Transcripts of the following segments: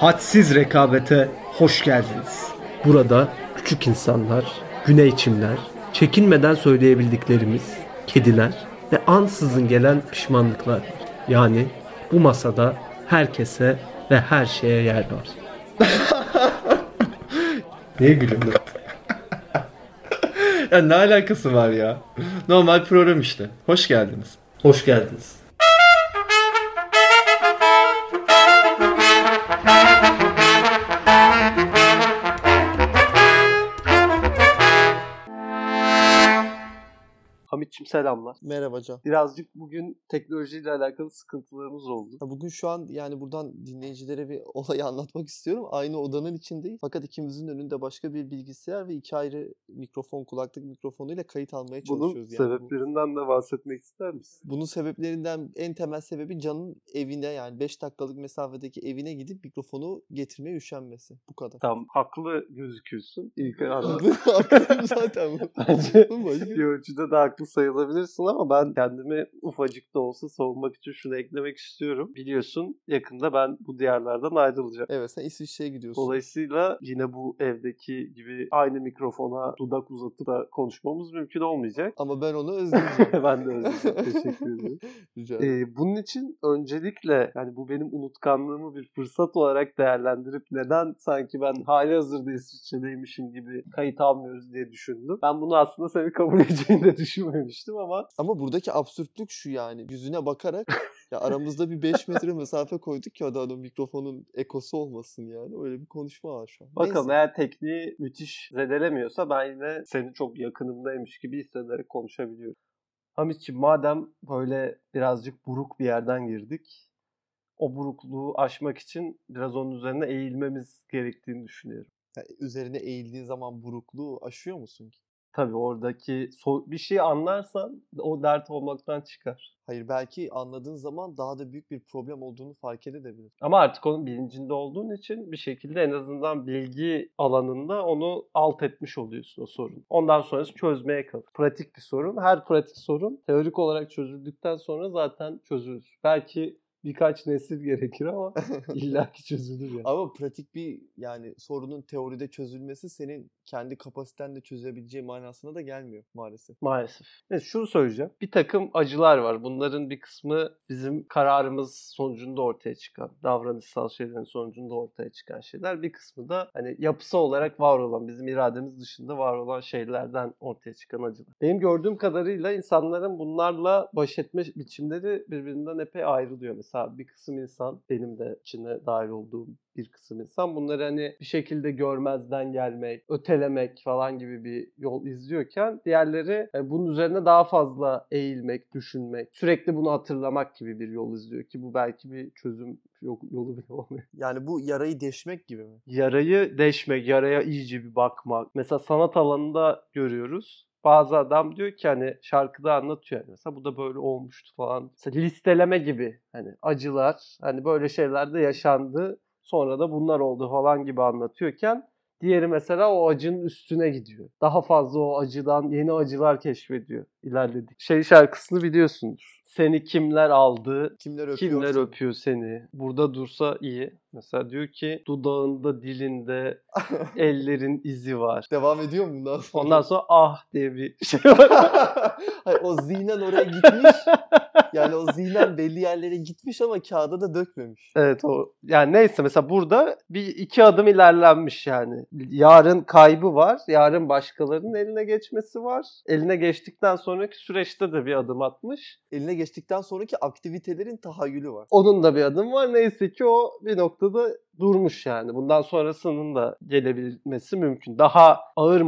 hadsiz rekabete hoş geldiniz. Burada küçük insanlar, güney çimler, çekinmeden söyleyebildiklerimiz, kediler ve ansızın gelen pişmanlıklar. Yani bu masada herkese ve her şeye yer var. Niye gülüyorsun? Ya ne alakası var ya? Normal program işte. Hoş geldiniz. Hoş geldiniz. Hamitçim selamlar. Merhaba Can. Birazcık bugün teknolojiyle alakalı sıkıntılarımız oldu. Ya Bugün şu an yani buradan dinleyicilere bir olayı anlatmak istiyorum. Aynı odanın içindeyiz. Fakat ikimizin önünde başka bir bilgisayar ve iki ayrı mikrofon, kulaklık mikrofonuyla kayıt almaya Bunun çalışıyoruz. yani. Bu- sebeplerinden de bahsetmek ister misin? Bunun sebeplerinden en temel sebebi Can'ın evine yani 5 dakikalık mesafedeki evine gidip mikrofonu getirmeye üşenmesi. Bu kadar. Tam haklı gözüküyorsun. İlk. Haklıyım zaten. Bence bir ölçüde de haklı sayılabilirsin ama ben kendimi ufacık da olsa savunmak için şunu eklemek istiyorum. Biliyorsun yakında ben bu diyarlardan ayrılacağım. Evet sen İsviçre'ye gidiyorsun. Dolayısıyla yine bu evdeki gibi aynı mikrofona dudak uzatıp da konuşmamız mümkün olmayacak. Ama ben onu özleyeceğim. ben de özledim. Teşekkür ederim. Rica ederim. Ee, bunun için öncelikle yani bu benim unutkanlığımı bir fırsat olarak değerlendirip neden sanki ben hali hazırda İsviçre'deymişim gibi kayıt almıyoruz diye düşündüm. Ben bunu aslında seni kabul edeceğini de düşünmemiştim ama Ama buradaki absürtlük şu yani. Yüzüne bakarak ya aramızda bir 5 metre mesafe koyduk ki adamın mikrofonun ekosu olmasın yani. Öyle bir konuşma var şu an. bakalım Neyse. eğer tekniği müthiş zedelemiyorsa ben yine senin çok yakınımdaymış gibi hissederek konuşabiliyorum. Hamitciğim madem böyle birazcık buruk bir yerden girdik o burukluğu aşmak için biraz onun üzerine eğilmemiz gerektiğini düşünüyorum. Ya üzerine eğildiğin zaman burukluğu aşıyor musun ki? Tabii oradaki so- bir şey anlarsan o dert olmaktan çıkar. Hayır belki anladığın zaman daha da büyük bir problem olduğunu fark edebilir. Ama artık onun bilincinde olduğun için bir şekilde en azından bilgi alanında onu alt etmiş oluyorsun o sorunu. Ondan sonrası çözmeye kalır. Pratik bir sorun. Her pratik sorun teorik olarak çözüldükten sonra zaten çözülür. Belki birkaç nesil gerekir ama illaki çözülür yani. Ama pratik bir yani sorunun teoride çözülmesi senin kendi kapasitenle çözebileceği manasına da gelmiyor maalesef. Maalesef. Neyse şunu söyleyeceğim. Bir takım acılar var. Bunların bir kısmı bizim kararımız sonucunda ortaya çıkan, davranışsal şeylerin sonucunda ortaya çıkan şeyler. Bir kısmı da hani yapısı olarak var olan, bizim irademiz dışında var olan şeylerden ortaya çıkan acılar. Benim gördüğüm kadarıyla insanların bunlarla baş etme biçimleri birbirinden epey ayrılıyor. Mesela bir kısım insan, benim de içine dahil olduğum bir kısım insan bunları hani bir şekilde görmezden gelmek, ötelemek falan gibi bir yol izliyorken diğerleri e, bunun üzerine daha fazla eğilmek, düşünmek, sürekli bunu hatırlamak gibi bir yol izliyor ki bu belki bir çözüm yolu bile olmuyor. Yani bu yarayı deşmek gibi mi? Yarayı deşmek, yaraya iyice bir bakmak. Mesela sanat alanında görüyoruz. Bazı adam diyor ki hani şarkıda anlatıyor mesela bu da böyle olmuştu falan. Mesela listeleme gibi hani acılar hani böyle şeyler de yaşandı sonra da bunlar oldu falan gibi anlatıyorken diğeri mesela o acının üstüne gidiyor. Daha fazla o acıdan yeni acılar keşfediyor ilerledik. Şey şarkısını biliyorsundur. Seni kimler aldı, Kimler öpüyor? Kimler seni? öpüyor seni? Burada dursa iyi. Mesela diyor ki dudağında, dilinde, ellerin izi var. Devam ediyor mu bundan sonra? Ondan sonra ah diye bir şey var. Hayır, o zihnen oraya gitmiş. Yani o zihnen belli yerlere gitmiş ama kağıda da dökmemiş. evet o. Yani neyse mesela burada bir iki adım ilerlenmiş yani. Yarın kaybı var. Yarın başkalarının eline geçmesi var. Eline geçtikten sonraki süreçte de bir adım atmış. Eline geçtikten sonraki aktivitelerin tahayyülü var. Onun da bir adım var. Neyse ki o bir noktada durmuş yani. Bundan sonrasının da gelebilmesi mümkün. Daha ağır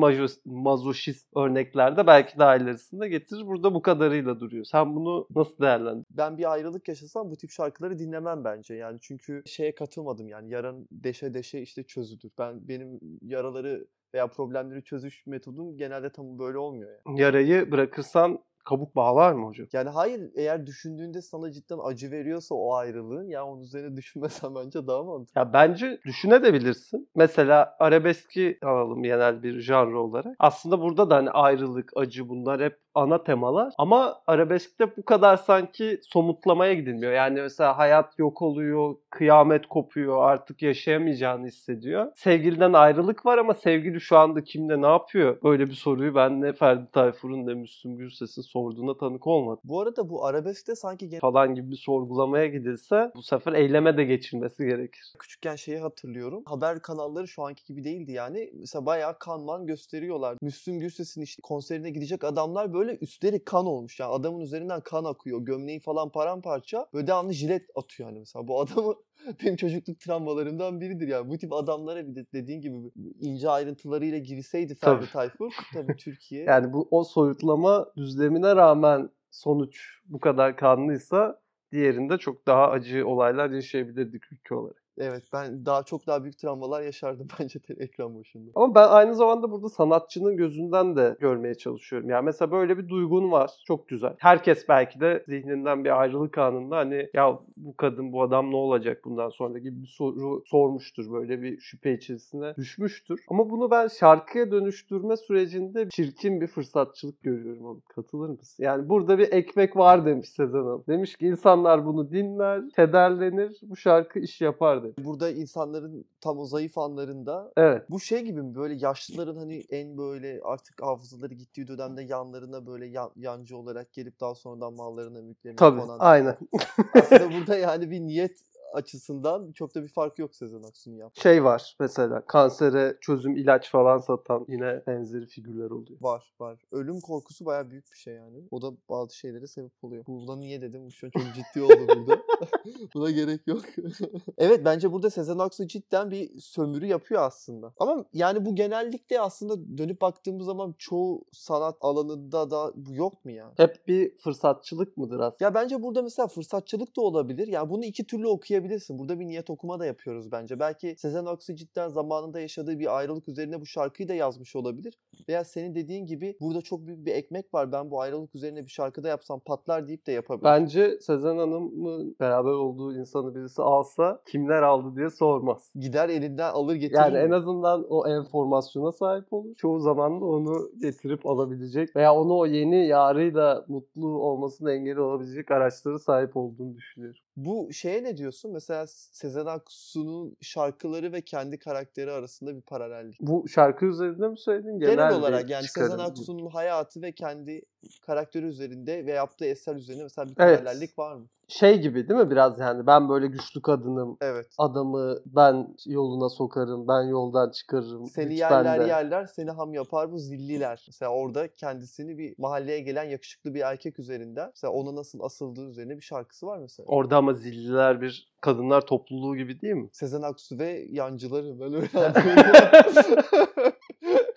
mazoşist örneklerde belki daha ilerisinde getirir. Burada bu kadarıyla duruyor. Sen bunu nasıl değerlendirdin? Ben bir ayrılık yaşasam bu tip şarkıları dinlemem bence. Yani çünkü şeye katılmadım yani yaran deşe deşe işte çözülür. Ben benim yaraları veya problemleri çözüş metodum genelde tam böyle olmuyor yani. Yarayı bırakırsan kabuk bağlar mı hocam? Yani hayır eğer düşündüğünde sana cidden acı veriyorsa o ayrılığın ya onun üzerine düşünmesen bence daha mantıklı. Ya bence düşünebilirsin. Mesela arabeski alalım genel bir janr olarak. Aslında burada da hani ayrılık, acı bunlar hep ana temalar. Ama arabeskte bu kadar sanki somutlamaya gidilmiyor. Yani mesela hayat yok oluyor, kıyamet kopuyor, artık yaşayamayacağını hissediyor. Sevgiliden ayrılık var ama sevgili şu anda kimde ne yapıyor? Böyle bir soruyu ben ne Ferdi Tayfur'un ne Müslüm Gürses'in sorduğuna tanık olmadım. Bu arada bu arabeskte sanki gen- Falan gibi bir sorgulamaya gidilse bu sefer eyleme de geçilmesi gerekir. küçükken şeyi hatırlıyorum. Haber kanalları şu anki gibi değildi yani. Mesela bayağı kanman gösteriyorlar. Müslüm Gürses'in işte konserine gidecek adamlar böyle üstleri kan olmuş. Yani adamın üzerinden kan akıyor. Gömleği falan paramparça. Böyle devamlı jilet atıyor yani mesela. Bu adamı benim çocukluk travmalarımdan biridir yani. Bu tip adamlara bir de dediğin gibi ince ayrıntılarıyla girseydi Ferdi Tabii. Tayfur tabii Türkiye. Yani bu o soyutlama düzlemine rağmen sonuç bu kadar kanlıysa diğerinde çok daha acı olaylar yaşayabilirdik ülke olarak. Evet ben daha çok daha büyük travmalar yaşardım bence te- ekran başında. Ama ben aynı zamanda burada sanatçının gözünden de görmeye çalışıyorum. Yani mesela böyle bir duygun var. Çok güzel. Herkes belki de zihninden bir ayrılık anında hani ya bu kadın bu adam ne olacak bundan sonra gibi bir soru sormuştur. Böyle bir şüphe içerisine düşmüştür. Ama bunu ben şarkıya dönüştürme sürecinde çirkin bir fırsatçılık görüyorum. Oğlum. Katılır mısın? Yani burada bir ekmek var demiş Sezen Hanım. Demiş ki insanlar bunu dinler, kederlenir, bu şarkı iş yapar demiş. Burada insanların tam o zayıf anlarında Evet. bu şey gibi mi böyle yaşlıların hani en böyle artık hafızaları gittiği dönemde yanlarına böyle yan- yancı olarak gelip daha sonradan mallarına mülklerine Tabii, konan. aynen. Aslında burada yani bir niyet açısından çok da bir fark yok Sezen Aksu'nun yaptığı. şey var mesela kansere çözüm ilaç falan satan yine benzeri figürler oluyor. Var var. Ölüm korkusu bayağı büyük bir şey yani. O da bazı şeylere sebep oluyor. Burada niye dedim? Şu an çok ciddi oldu burada. Buna gerek yok. evet bence burada Sezen Aksu cidden bir sömürü yapıyor aslında. Ama yani bu genellikle aslında dönüp baktığımız zaman çoğu sanat alanında da bu yok mu ya? Hep bir fırsatçılık mıdır aslında? Ya bence burada mesela fırsatçılık da olabilir. Yani bunu iki türlü okuyabilirsin. Burada bir niyet okuma da yapıyoruz bence. Belki Sezen Aksu cidden zamanında yaşadığı bir ayrılık üzerine bu şarkıyı da yazmış olabilir. Veya senin dediğin gibi burada çok büyük bir ekmek var. Ben bu ayrılık üzerine bir şarkıda yapsam patlar deyip de yapabilir. Bence Sezen Hanım'ın beraber olduğu insanı birisi alsa kimler aldı diye sormaz. Gider elinden alır getirir. Yani en azından o enformasyona sahip olur. Çoğu zaman da onu getirip alabilecek veya onu o yeni yarıyla mutlu olmasına engel olabilecek araçlara sahip olduğunu düşünüyorum. Bu şeye ne diyorsun? Mesela Sezen Aksu'nun şarkıları ve kendi karakteri arasında bir paralellik. Bu şarkı üzerinde mi söyledin? Genel, bir olarak yani Sezen çıkarım. Aksu'nun hayatı ve kendi karakteri üzerinde ve yaptığı eser üzerine mesela bir Evet. paralellik var mı? Şey gibi değil mi biraz yani ben böyle güçlü kadınım. Evet. Adamı ben yoluna sokarım, ben yoldan çıkarırım. Seni yerler bende. yerler, seni ham yapar bu zilliler. Mesela orada kendisini bir mahalleye gelen yakışıklı bir erkek üzerinden, mesela ona nasıl asıldığı üzerine bir şarkısı var mesela. Orada ama zilliler bir kadınlar topluluğu gibi değil mi? Sezen Aksu ve yancıları ben öyle.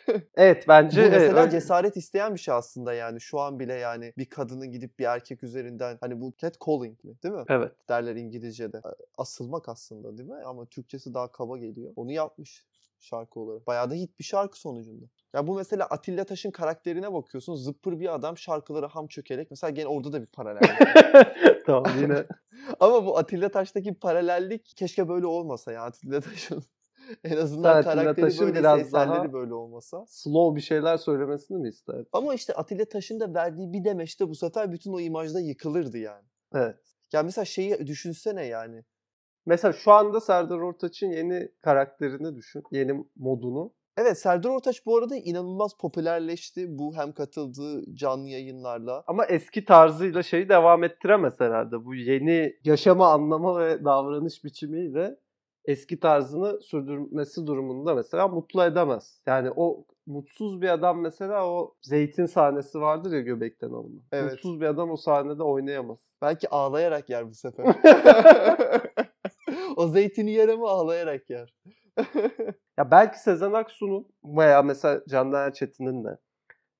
Evet bence Bu mesela evet, cesaret isteyen bir şey aslında yani. Şu an bile yani bir kadının gidip bir erkek üzerinden hani bu catcalling mi değil mi? Evet. Derler İngilizce'de. Asılmak aslında değil mi? Ama Türkçesi daha kaba geliyor. Onu yapmış şarkı olarak. Bayağı da hit bir şarkı sonucunda. Ya bu mesela Atilla Taş'ın karakterine bakıyorsun. Zıppır bir adam şarkıları ham çökerek. Mesela gene orada da bir paralellik. var. tamam yine Ama bu Atilla Taş'taki paralellik keşke böyle olmasa ya Atilla Taş'ın. en azından Atilla karakteri böyle biraz daha- böyle olmasa. slow bir şeyler söylemesini mi isterdin? Ama işte Atilla Taş'ın da verdiği bir demeçte bu sefer bütün o imajda yıkılırdı yani. Evet. Ya mesela şeyi düşünsene yani. Mesela şu anda Serdar Ortaç'ın yeni karakterini düşün. Yeni modunu. Evet Serdar Ortaç bu arada inanılmaz popülerleşti. Bu hem katıldığı canlı yayınlarla. Ama eski tarzıyla şeyi devam ettiremez herhalde. Bu yeni yaşama anlama ve davranış biçimiyle eski tarzını sürdürmesi durumunda mesela mutlu edemez. Yani o mutsuz bir adam mesela o zeytin sahnesi vardır ya göbekten alınma. Evet. Mutsuz bir adam o sahnede oynayamaz. Belki ağlayarak yer bu sefer. o zeytini yer ama ağlayarak yer. Ya belki Sezen Aksu'nun veya mesela Candan Erçetin'in de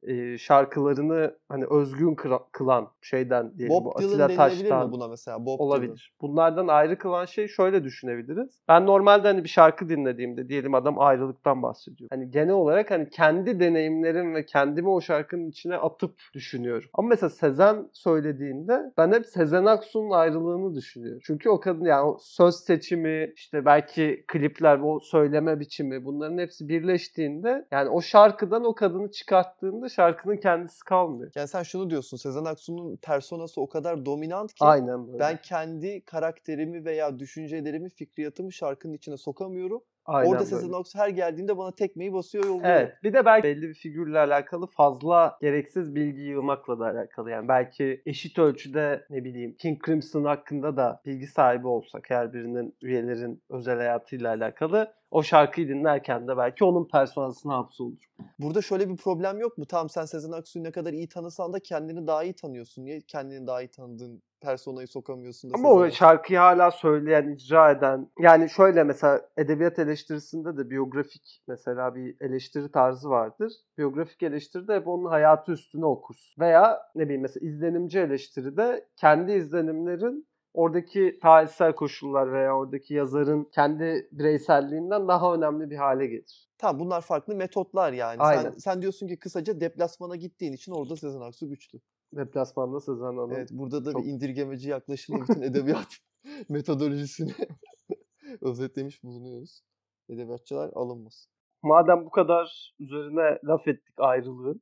e, şarkılarını hani özgün kıra- kılan şeyden diyelim bu Dylan Atilla Taş'tan mi buna mesela? Bob Dylan. olabilir. Bunlardan ayrı kılan şey şöyle düşünebiliriz. Ben normalde hani bir şarkı dinlediğimde diyelim adam ayrılıktan bahsediyor. Hani genel olarak hani kendi deneyimlerim ve kendimi o şarkının içine atıp düşünüyorum. Ama mesela Sezen söylediğinde ben hep Sezen Aksu'nun ayrılığını düşünüyorum. Çünkü o kadın yani o söz seçimi işte belki klipler o söyleme biçimi bunların hepsi birleştiğinde yani o şarkıdan o kadını çıkarttığında şarkının kendisi kalmıyor. Yani sen şunu diyorsun. Sezen Aksu'nun personası o kadar dominant ki Aynen böyle. ben kendi karakterimi veya düşüncelerimi, fikriyatımı şarkının içine sokamıyorum. Aynen Orada. Sezen Aksu her geldiğinde bana tekmeyi basıyor yolluyor. Evet. Bir de belki belli bir figürle alakalı fazla gereksiz bilgi yığmakla da alakalı. Yani belki eşit ölçüde ne bileyim King Crimson hakkında da bilgi sahibi olsak her birinin üyelerin özel hayatıyla alakalı o şarkıyı dinlerken de belki onun personasına hapsolur. Burada şöyle bir problem yok mu? Tamam sen Sezen Aksu'yu ne kadar iyi tanısan da kendini daha iyi tanıyorsun. Niye kendini daha iyi tanıdığın personayı sokamıyorsun da Ama o şarkıyı hala söyleyen, icra eden yani şöyle mesela edebiyat eleştirisinde de biyografik mesela bir eleştiri tarzı vardır. Biyografik eleştiride hep onun hayatı üstüne okursun. Veya ne bileyim mesela izlenimci eleştiride kendi izlenimlerin oradaki tarihsel koşullar veya oradaki yazarın kendi bireyselliğinden daha önemli bir hale gelir. Tamam bunlar farklı metotlar yani. Sen, Aynen. sen diyorsun ki kısaca deplasmana gittiğin için orada Sezen Aksu güçlü. Deplasmanda Sezen Hanım. Evet burada da çok- bir indirgemeci yaklaşımla bütün edebiyat metodolojisini özetlemiş bulunuyoruz. Edebiyatçılar alınmasın. Madem bu kadar üzerine laf ettik ayrılığın,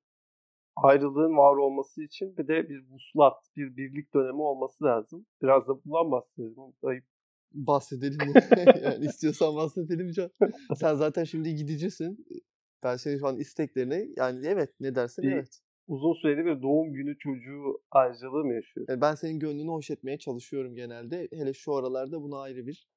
ayrılığın var olması için bir de bir vuslat, bir birlik dönemi olması lazım. Biraz da bundan bahsedelim. Ayıp. Bahsedelim yani istiyorsan bahsedelim Can. Sen zaten şimdi gideceksin. Ben senin şu an isteklerine yani evet ne dersin Bir- evet. Uzun süreli bir doğum günü çocuğu ayrıcalığı mı yaşıyor? Yani ben senin gönlünü hoş etmeye çalışıyorum genelde. Hele şu aralarda buna ayrı bir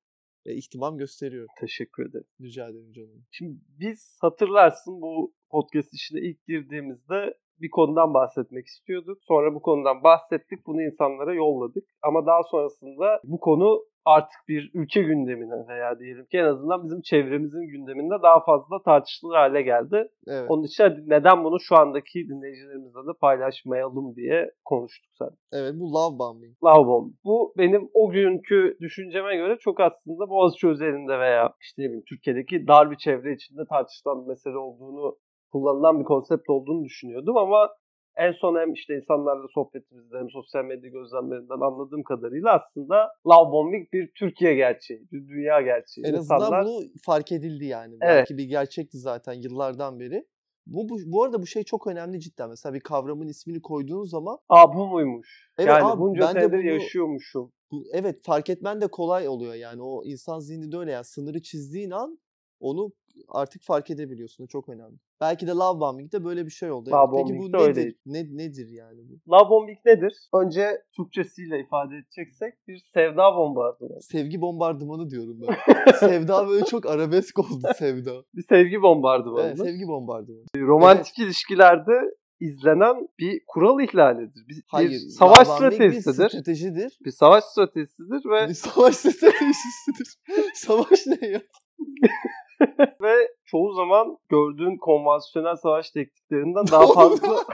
e, ihtimam gösteriyorum. Teşekkür ederim. Rica ederim canım. Şimdi biz hatırlarsın bu podcast işine ilk girdiğimizde bir konudan bahsetmek istiyorduk. Sonra bu konudan bahsettik. Bunu insanlara yolladık. Ama daha sonrasında bu konu artık bir ülke gündemine veya diyelim ki en azından bizim çevremizin gündeminde daha fazla tartışılır hale geldi. Evet. Onun için neden bunu şu andaki dinleyicilerimizle de paylaşmayalım diye konuştuk zaten. Evet bu love bombing. Love bomb. Bu benim o günkü düşünceme göre çok aslında Boğaziçi özelinde veya işte ne bileyim Türkiye'deki dar bir çevre içinde tartışılan bir mesele olduğunu kullanılan bir konsept olduğunu düşünüyordum ama en son hem işte insanlarla sohbetimizde hem sosyal medya gözlemlerinden anladığım kadarıyla aslında love bombing bir Türkiye gerçeği, bir dünya gerçeği. En azından İnsanlar bu fark edildi yani. Evet. Belki bir gerçekti zaten yıllardan beri. Bu, bu, bu arada bu şey çok önemli cidden. Mesela bir kavramın ismini koyduğun zaman aa bu muymuş? Evet yani abi, bunca ben de bunu- yaşıyormuşum. bu, evet fark etmen de kolay oluyor yani. O insan zihninde öyle yani. Sınırı çizdiğin an onu artık fark edebiliyorsun. Çok önemli. Belki de love bombing'de böyle bir şey oldu. Love Evet. Peki bu nedir? öyleydi. Ne, nedir yani bu? Love bombing nedir? Önce Türkçesiyle ifade edeceksek bir sevda bombardımanı. Sevgi bombardımanı diyorum ben. sevda böyle çok arabesk oldu sevda. Bir sevgi bombardımanı. Evet, sevgi bombardımanı. romantik ilişkilerde izlenen bir kural ihlalidir. Bir, bir Hayır. savaş love bombing stratejisidir. Bir stratejidir. Bir savaş stratejisidir ve Bir savaş stratejisidir. savaş ne ya? ve çoğu zaman gördüğün konvansiyonel savaş tekniklerinden daha fazla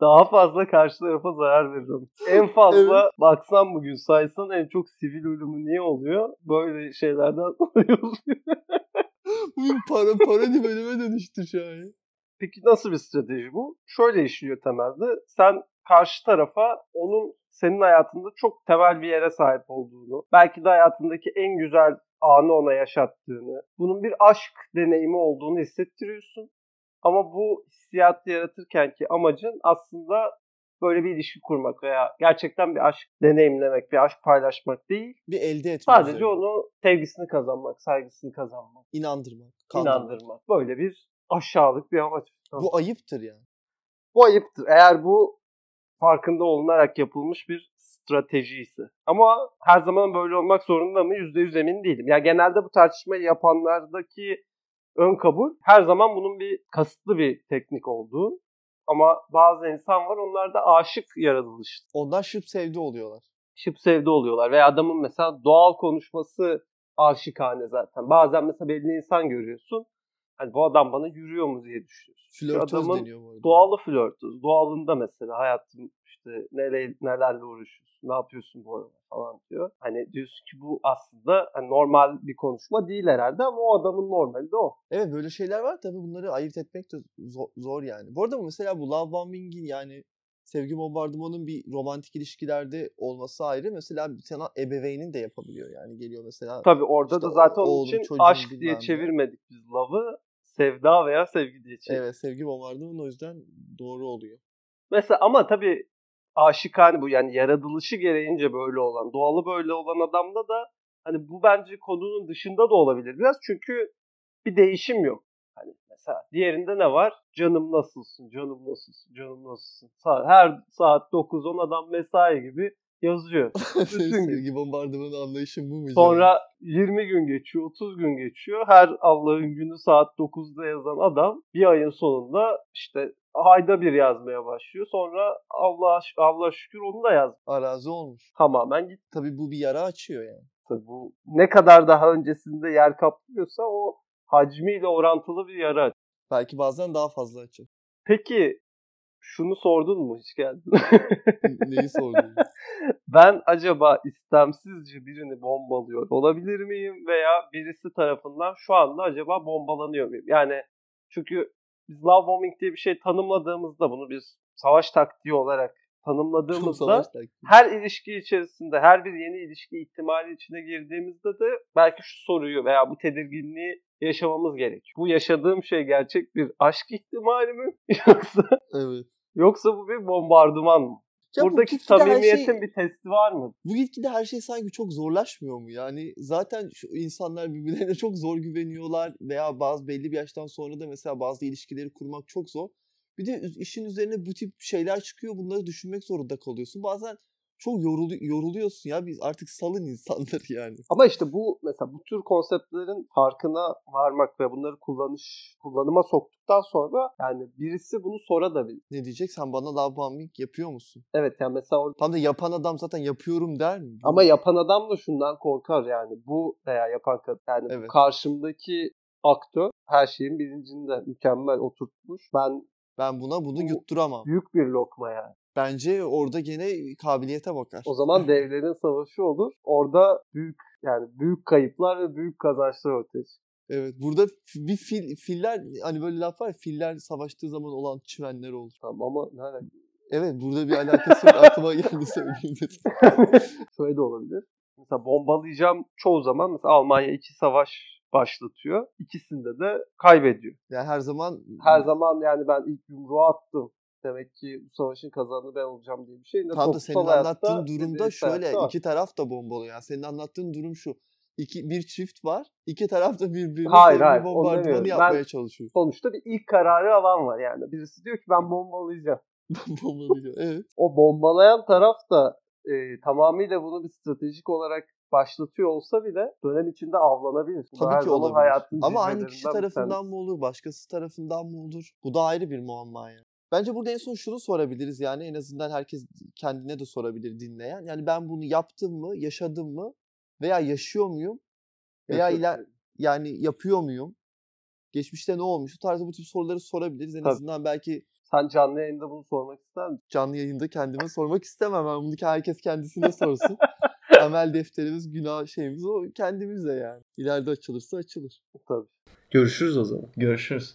daha fazla karşı tarafa zarar veririm. En fazla baksan bugün saysan en çok sivil ölümü niye oluyor? Böyle şeylerden oluyor. Bugün para parodi bölüme dönüştü şu an. Peki nasıl bir strateji bu? Şöyle işliyor temelde. Sen karşı tarafa onun senin hayatında çok temel bir yere sahip olduğunu, belki de hayatındaki en güzel anı ona yaşattığını, bunun bir aşk deneyimi olduğunu hissettiriyorsun. Ama bu hissiyatı yaratırken ki amacın aslında böyle bir ilişki kurmak veya gerçekten bir aşk deneyimlemek, bir aşk paylaşmak değil. Bir elde etme Sadece üzerine. onu sevgisini kazanmak, saygısını kazanmak, inandırmak, kandırmak. inandırmak. Böyle bir aşağılık bir amaç. Bu ayıptır yani. Bu ayıptır. Eğer bu farkında olunarak yapılmış bir strateji ise. Ama her zaman böyle olmak zorunda mı? %100 emin değilim. Yani genelde bu tartışmayı yapanlardaki ön kabul her zaman bunun bir kasıtlı bir teknik olduğu. Ama bazı insan var onlar da aşık yaratılış. Onlar şıp sevdi oluyorlar. Şıp sevdi oluyorlar. Ve adamın mesela doğal konuşması aşikane zaten. Bazen mesela belli insan görüyorsun. Hani bu adam bana yürüyor mu diye düşünüyorsun. Flörtöz adamın deniyor bu arada. Doğalı flörtöz. Doğalında mesela hayatım işte neler, nelerle uğraşıyorsun, ne yapıyorsun bu arada falan diyor. Hani diyorsun ki bu aslında hani normal bir konuşma değil herhalde ama o adamın normali de o. Evet böyle şeyler var tabii bunları ayırt etmek de zor, zor yani. Bu arada mesela bu love bombing'in yani sevgi bombardımanın bir romantik ilişkilerde olması ayrı. Mesela bir tane ebeveynin de yapabiliyor yani geliyor mesela. Tabii orada İşte da zaten o- onun oğlum, için çocuğum aşk diye çevirmedik biz love'ı. sevda veya sevgi diye çevir. Evet sevgi bombardımanı o yüzden doğru oluyor. Mesela ama tabii aşikane bu yani yaratılışı gereğince böyle olan, doğalı böyle olan adamda da hani bu bence konunun dışında da olabilir biraz çünkü bir değişim yok. Hani mesela diğerinde ne var? Canım nasılsın, canım nasılsın, canım nasılsın. Her saat 9-10 adam mesai gibi yazıyor. Bütün sevgi bombardımanı anlayışım bu mu? Sonra 20 gün geçiyor, 30 gün geçiyor. Her Allah'ın günü saat 9'da yazan adam bir ayın sonunda işte ayda bir yazmaya başlıyor. Sonra Allah Allah şükür onu da yaz. arazi olmuş. Tamamen gitti. Tabii bu bir yara açıyor yani. Tabii Bu ne kadar daha öncesinde yer kaplıyorsa o hacmiyle orantılı bir yara. Belki bazen daha fazla açıyor. Peki şunu sordun mu hiç geldin? Neyi sordun? ben acaba istemsizce birini bombalıyor olabilir miyim veya birisi tarafından şu anda acaba bombalanıyor muyum? Yani çünkü biz love bombing diye bir şey tanımladığımızda bunu biz savaş taktiği olarak tanımladığımızda her ilişki içerisinde her bir yeni ilişki ihtimali içine girdiğimizde de belki şu soruyu veya bu tedirginliği yaşamamız gerekiyor. Bu yaşadığım şey gerçek bir aşk ihtimali mi yoksa Evet. yoksa bu bir bombardıman mı? Ya bu Buradaki gitgide her samimiyetin şey- bir testi var mı? Bu gitgide her şey sanki çok zorlaşmıyor mu? Yani zaten şu insanlar birbirlerine çok zor güveniyorlar veya bazı belli bir yaştan sonra da mesela bazı ilişkileri kurmak çok zor. Bir de işin üzerine bu tip şeyler çıkıyor. Bunları düşünmek zorunda kalıyorsun. Bazen çok yorulu- yoruluyorsun ya. Biz artık salın insanları yani. Ama işte bu mesela bu tür konseptlerin farkına varmak ve bunları kullanış kullanıma soktuktan sonra yani birisi bunu sorabilir. Ne diyecek? Sen bana love bombing yapıyor musun? Evet yani mesela orada Tam da yapan adam zaten yapıyorum der mi? ama yapan adam da şundan korkar yani bu veya yapan kadın yani Evet. karşımdaki aktör her şeyin bilincinde mükemmel oturtmuş. Ben ben buna bunu Bu- yutturamam. büyük bir lokma yani. Bence orada gene kabiliyete bakar. O zaman devlerin savaşı olur. Orada büyük yani büyük kayıplar ve büyük kazançlar ortaya çıkar. Evet burada bir fil, filler hani böyle laf var ya, filler savaştığı zaman olan çimenler olur. Tamam ama nerede? Evet burada bir alakası yok aklıma geldi söyleyeyim dedim. Şöyle de olabilir. Mesela bombalayacağım çoğu zaman mesela Almanya iki savaş başlatıyor. İkisinde de kaybediyor. Yani her zaman Her zaman yani ben ilk yumruğu attım. Demek ki bu savaşın kazananı ben olacağım diye bir şey. Ne tam da senin anlattığın durumda şöyle iki taraf da bombalıyor. Yani senin anlattığın durum şu. İki, bir çift var. iki taraf da birbirine Hayır, hayır, onu bombardımanı yapmaya Ben- çalışıyor. Sonuçta bir ilk kararı alan var yani. Birisi diyor ki ben bombalayacağım. Bombalıyor. Evet. O bombalayan taraf da e, tamamıyla bunu bir stratejik olarak başlatıyor olsa bile dönem içinde avlanabilir. Bu Tabii ki olabilir. Ama aynı kişi bir tarafından mı olur, başkası tarafından mı olur? Bu da ayrı bir muamma yani. Bence burada en son şunu sorabiliriz yani en azından herkes kendine de sorabilir dinleyen. Yani ben bunu yaptım mı, yaşadım mı veya yaşıyor muyum? Veya iler, yani yapıyor muyum? Geçmişte ne olmuş? Bu tarzda bu tip soruları sorabiliriz. En Tabii. azından belki Sen canlı yayında bunu sormak ister misin? canlı yayında kendime sormak istemem. Ben bunu herkes kendisine sorsun. Amel defterimiz, günah şeyimiz o kendimize yani. İleride açılırsa açılır. Tabii. Görüşürüz o zaman. Görüşürüz.